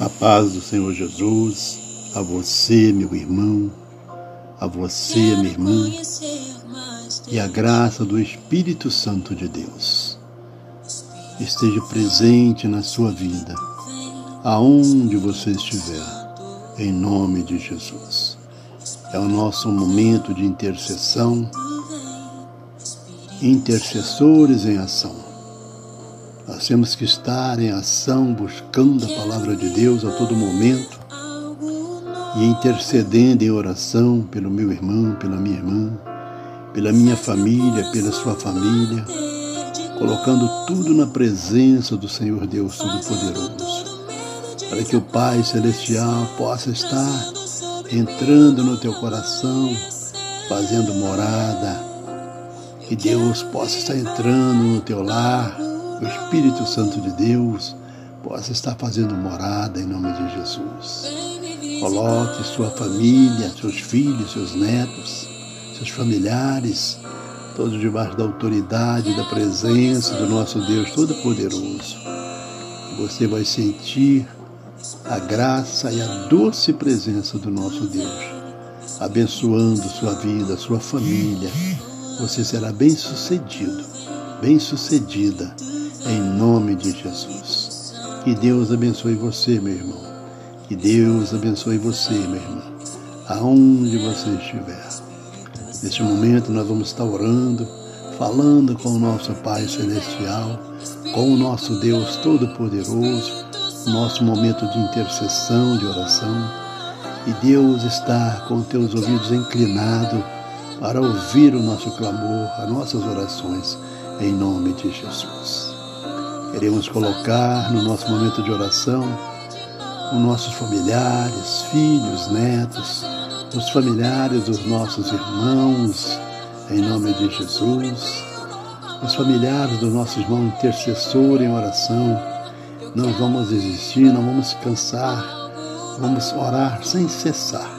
A paz do Senhor Jesus, a você, meu irmão, a você, minha irmã, e a graça do Espírito Santo de Deus esteja presente na sua vida, aonde você estiver, em nome de Jesus. É o nosso momento de intercessão, intercessores em ação nós temos que estar em ação, buscando a palavra de Deus a todo momento e intercedendo em oração pelo meu irmão, pela minha irmã, pela minha família, pela sua família, colocando tudo na presença do Senhor Deus Todo-Poderoso, para que o Pai Celestial possa estar entrando no teu coração, fazendo morada, que Deus possa estar entrando no teu lar o Espírito Santo de Deus possa estar fazendo morada em nome de Jesus. Coloque sua família, seus filhos, seus netos, seus familiares, todos debaixo da autoridade, da presença do nosso Deus Todo-Poderoso. Você vai sentir a graça e a doce presença do nosso Deus, abençoando sua vida, sua família. Você será bem sucedido, bem sucedida em nome de Jesus. Que Deus abençoe você, meu irmão. Que Deus abençoe você, minha irmã, aonde você estiver. Neste momento nós vamos estar orando, falando com o nosso Pai Celestial, com o nosso Deus Todo-Poderoso, nosso momento de intercessão, de oração. E Deus está com teus ouvidos inclinados para ouvir o nosso clamor, as nossas orações, em nome de Jesus. Queremos colocar no nosso momento de oração os nossos familiares, filhos, netos, os familiares dos nossos irmãos, em nome de Jesus, os familiares do nosso irmão intercessor em oração. Não vamos desistir, não vamos cansar, vamos orar sem cessar,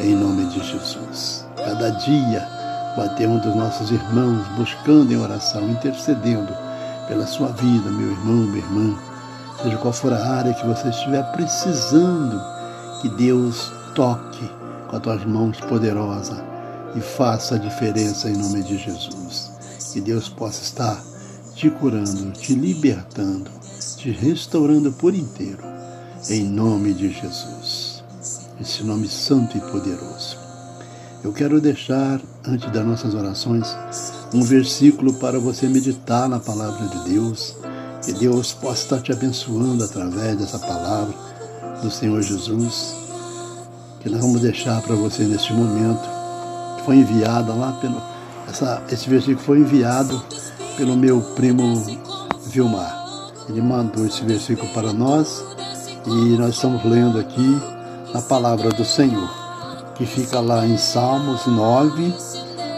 em nome de Jesus. Cada dia batemos dos nossos irmãos, buscando em oração, intercedendo pela sua vida, meu irmão, minha irmã, seja qual for a área que você estiver precisando, que Deus toque com as tuas mãos poderosas e faça a diferença em nome de Jesus. Que Deus possa estar te curando, te libertando, te restaurando por inteiro, em nome de Jesus. Esse nome santo e poderoso. Eu quero deixar, antes das nossas orações, um versículo para você meditar na palavra de Deus. Que Deus possa estar te abençoando através dessa palavra do Senhor Jesus. Que nós vamos deixar para você neste momento. Foi enviada lá pelo. Essa, esse versículo foi enviado pelo meu primo Vilmar. Ele mandou esse versículo para nós e nós estamos lendo aqui a palavra do Senhor, que fica lá em Salmos 9,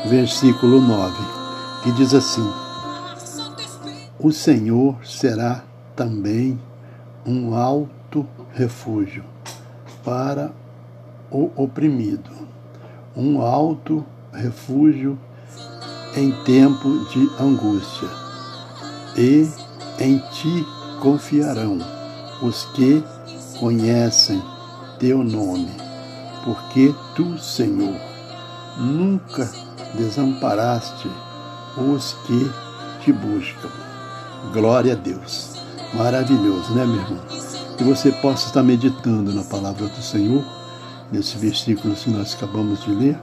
versículo 9 que diz assim: O Senhor será também um alto refúgio para o oprimido, um alto refúgio em tempo de angústia. E em ti confiarão os que conhecem teu nome, porque tu, Senhor, nunca desamparaste os que te buscam. Glória a Deus. Maravilhoso, né, meu irmão? Que você possa estar meditando na palavra do Senhor, nesse versículo que nós acabamos de ler,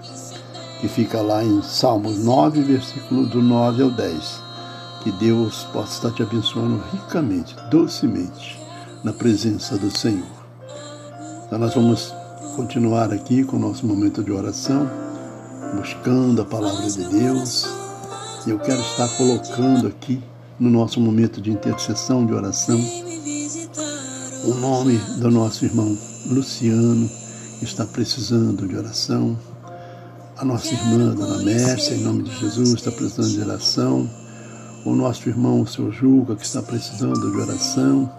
que fica lá em Salmos 9, versículo do 9 ao 10. Que Deus possa estar te abençoando ricamente, docemente, na presença do Senhor. Então nós vamos continuar aqui com o nosso momento de oração, buscando a palavra de Deus eu quero estar colocando aqui no nosso momento de intercessão, de oração, o nome do nosso irmão Luciano, que está precisando de oração. A nossa irmã, Dona Mércia, em nome de Jesus, está precisando de oração. O nosso irmão, o seu Juca, que está precisando de oração.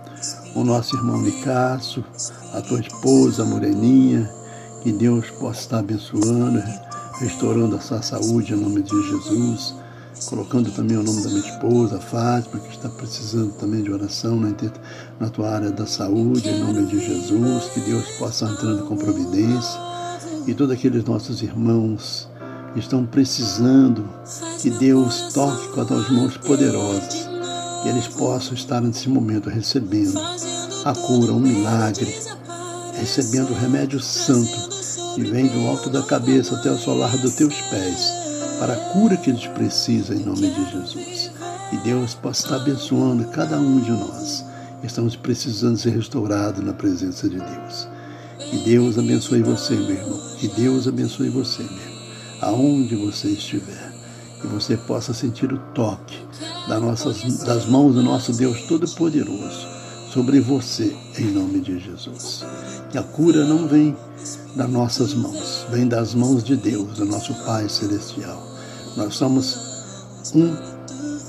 O nosso irmão Nicasso, a tua esposa, a Moreninha, que Deus possa estar abençoando, restaurando a sua saúde em nome de Jesus colocando também o nome da minha esposa, Fátima, que está precisando também de oração na, na tua área da saúde, em nome de Jesus, que Deus possa entrando com providência, e todos aqueles nossos irmãos que estão precisando que Deus toque com as tuas mãos poderosas, que eles possam estar nesse momento recebendo a cura, um milagre, recebendo o remédio santo que vem do alto da cabeça até o solar dos teus pés, para a cura que eles precisam em nome de Jesus. E Deus possa estar abençoando cada um de nós. Estamos precisando ser restaurados na presença de Deus. Que Deus abençoe você, meu irmão. Que Deus abençoe você, meu irmão. Aonde você estiver. Que você possa sentir o toque das, nossas, das mãos do nosso Deus Todo-Poderoso sobre você, em nome de Jesus. Que a cura não vem das nossas mãos, vem das mãos de Deus, do nosso Pai Celestial. Nós somos um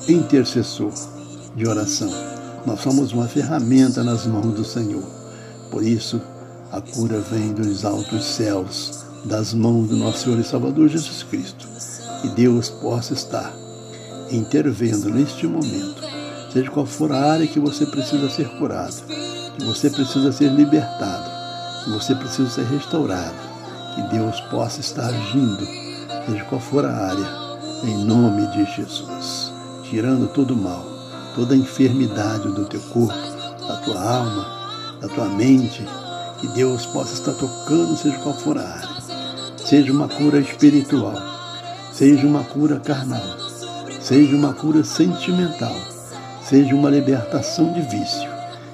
intercessor de oração. Nós somos uma ferramenta nas mãos do Senhor. Por isso, a cura vem dos altos céus, das mãos do nosso Senhor e Salvador Jesus Cristo. Que Deus possa estar intervendo neste momento, seja qual for a área que você precisa ser curado, que você precisa ser libertado você precisa ser restaurado, que Deus possa estar agindo, seja qual for a área, em nome de Jesus, tirando todo o mal, toda a enfermidade do teu corpo, da tua alma, da tua mente, que Deus possa estar tocando, seja qual for a área, seja uma cura espiritual, seja uma cura carnal, seja uma cura sentimental, seja uma libertação de vício,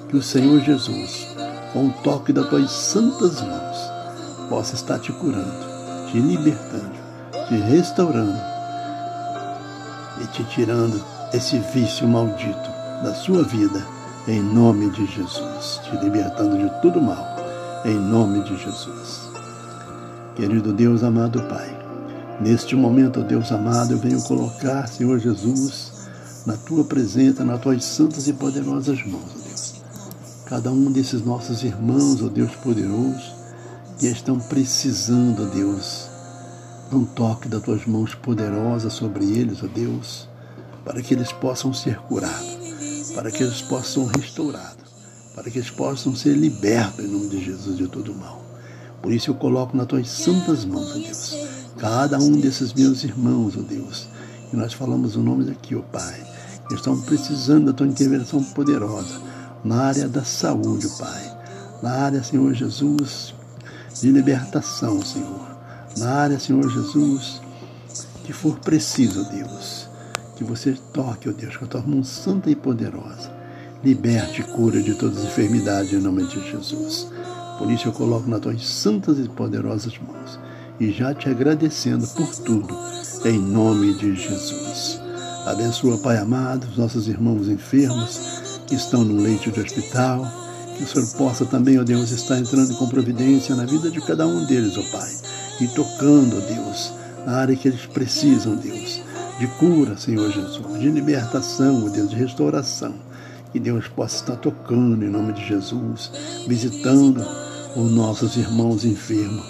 que o Senhor Jesus com o toque das tuas santas mãos, possa estar te curando, te libertando, te restaurando e te tirando esse vício maldito da sua vida, em nome de Jesus, te libertando de todo mal, em nome de Jesus. Querido Deus amado Pai, neste momento, Deus amado, eu venho colocar, Senhor Jesus, na tua presença, nas tuas santas e poderosas mãos, cada um desses nossos irmãos, ó Deus poderoso, que estão precisando, ó Deus, de um toque das tuas mãos poderosas sobre eles, ó Deus, para que eles possam ser curados, para que eles possam ser restaurados, para que eles possam ser libertos em nome de Jesus de todo mal. Por isso eu coloco nas tuas santas mãos, ó Deus, cada um desses meus irmãos, ó Deus, e nós falamos o nome daqui, ó Pai, que estão precisando da tua intervenção poderosa na área da saúde, Pai. Na área, Senhor Jesus, de libertação, Senhor. Na área, Senhor Jesus, que for preciso, Deus. Que você toque, ó Deus, com a tua mão santa e poderosa. Liberte e cura de todas as enfermidades em nome de Jesus. Por isso eu coloco nas tuas santas e poderosas mãos. E já te agradecendo por tudo, em nome de Jesus. Abençoa, Pai amado, os nossos irmãos enfermos que estão no leito de hospital, que o Senhor possa também, ó Deus, estar entrando com providência na vida de cada um deles, ó Pai, e tocando, ó Deus, na área que eles precisam, Deus, de cura, Senhor Jesus, de libertação, ó Deus, de restauração. Que Deus possa estar tocando em nome de Jesus, visitando os nossos irmãos enfermos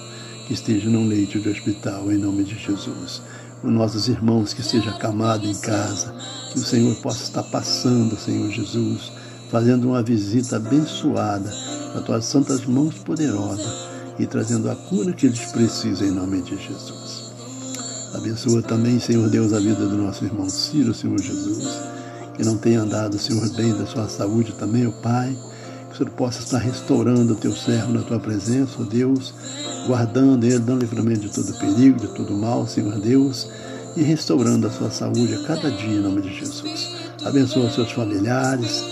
que estejam no leito de hospital, em nome de Jesus. Os nossos irmãos que estejam acamados em casa, que o Senhor possa estar passando, Senhor Jesus, fazendo uma visita abençoada com as tuas santas mãos poderosas e trazendo a cura que eles precisam em nome de Jesus. Abençoa também, Senhor Deus, a vida do nosso irmão Ciro, Senhor Jesus, que não tenha andado, Senhor, bem da sua saúde também, ó Pai, que o Senhor possa estar restaurando o teu servo na tua presença, ó Deus, guardando ele, dando livramento de todo perigo, de todo mal, Senhor Deus, e restaurando a sua saúde a cada dia, em nome de Jesus. Abençoa seus familiares,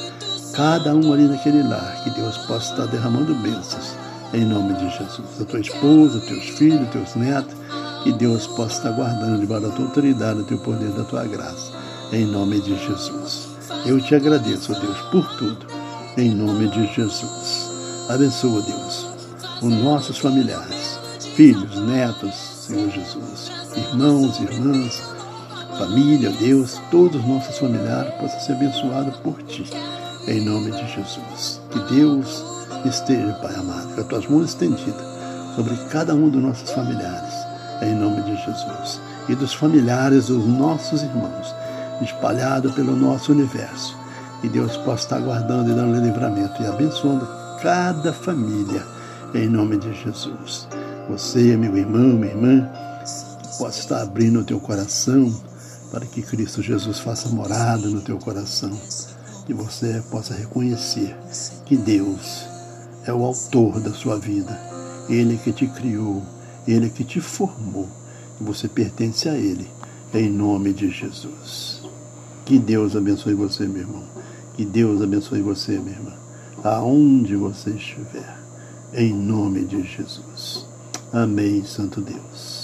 cada um ali naquele lar, que Deus possa estar derramando bênçãos, em nome de Jesus. A tua esposa, teus filhos, teus netos, que Deus possa estar guardando debaixo da tua autoridade, do teu poder, da tua graça, em nome de Jesus. Eu te agradeço, Deus, por tudo, em nome de Jesus. Abençoa, Deus, os nossos familiares, filhos, netos, Senhor Jesus irmãos, irmãs, família, Deus, todos os nossos familiares possam ser abençoados por Ti, em nome de Jesus. Que Deus esteja, Pai amado, com as Tuas mãos estendidas sobre cada um dos nossos familiares, em nome de Jesus. E dos familiares dos nossos irmãos espalhado pelo nosso universo. Que Deus possa estar guardando e dando livramento e abençoando cada família, em nome de Jesus. Você, meu irmão, minha irmã, possa estar abrindo o teu coração para que Cristo Jesus faça morada no teu coração e você possa reconhecer que Deus é o autor da sua vida, Ele que te criou, Ele que te formou e você pertence a Ele, em nome de Jesus. Que Deus abençoe você, meu irmão. Que Deus abençoe você, minha irmã, aonde você estiver, em nome de Jesus. Amém, Santo Deus.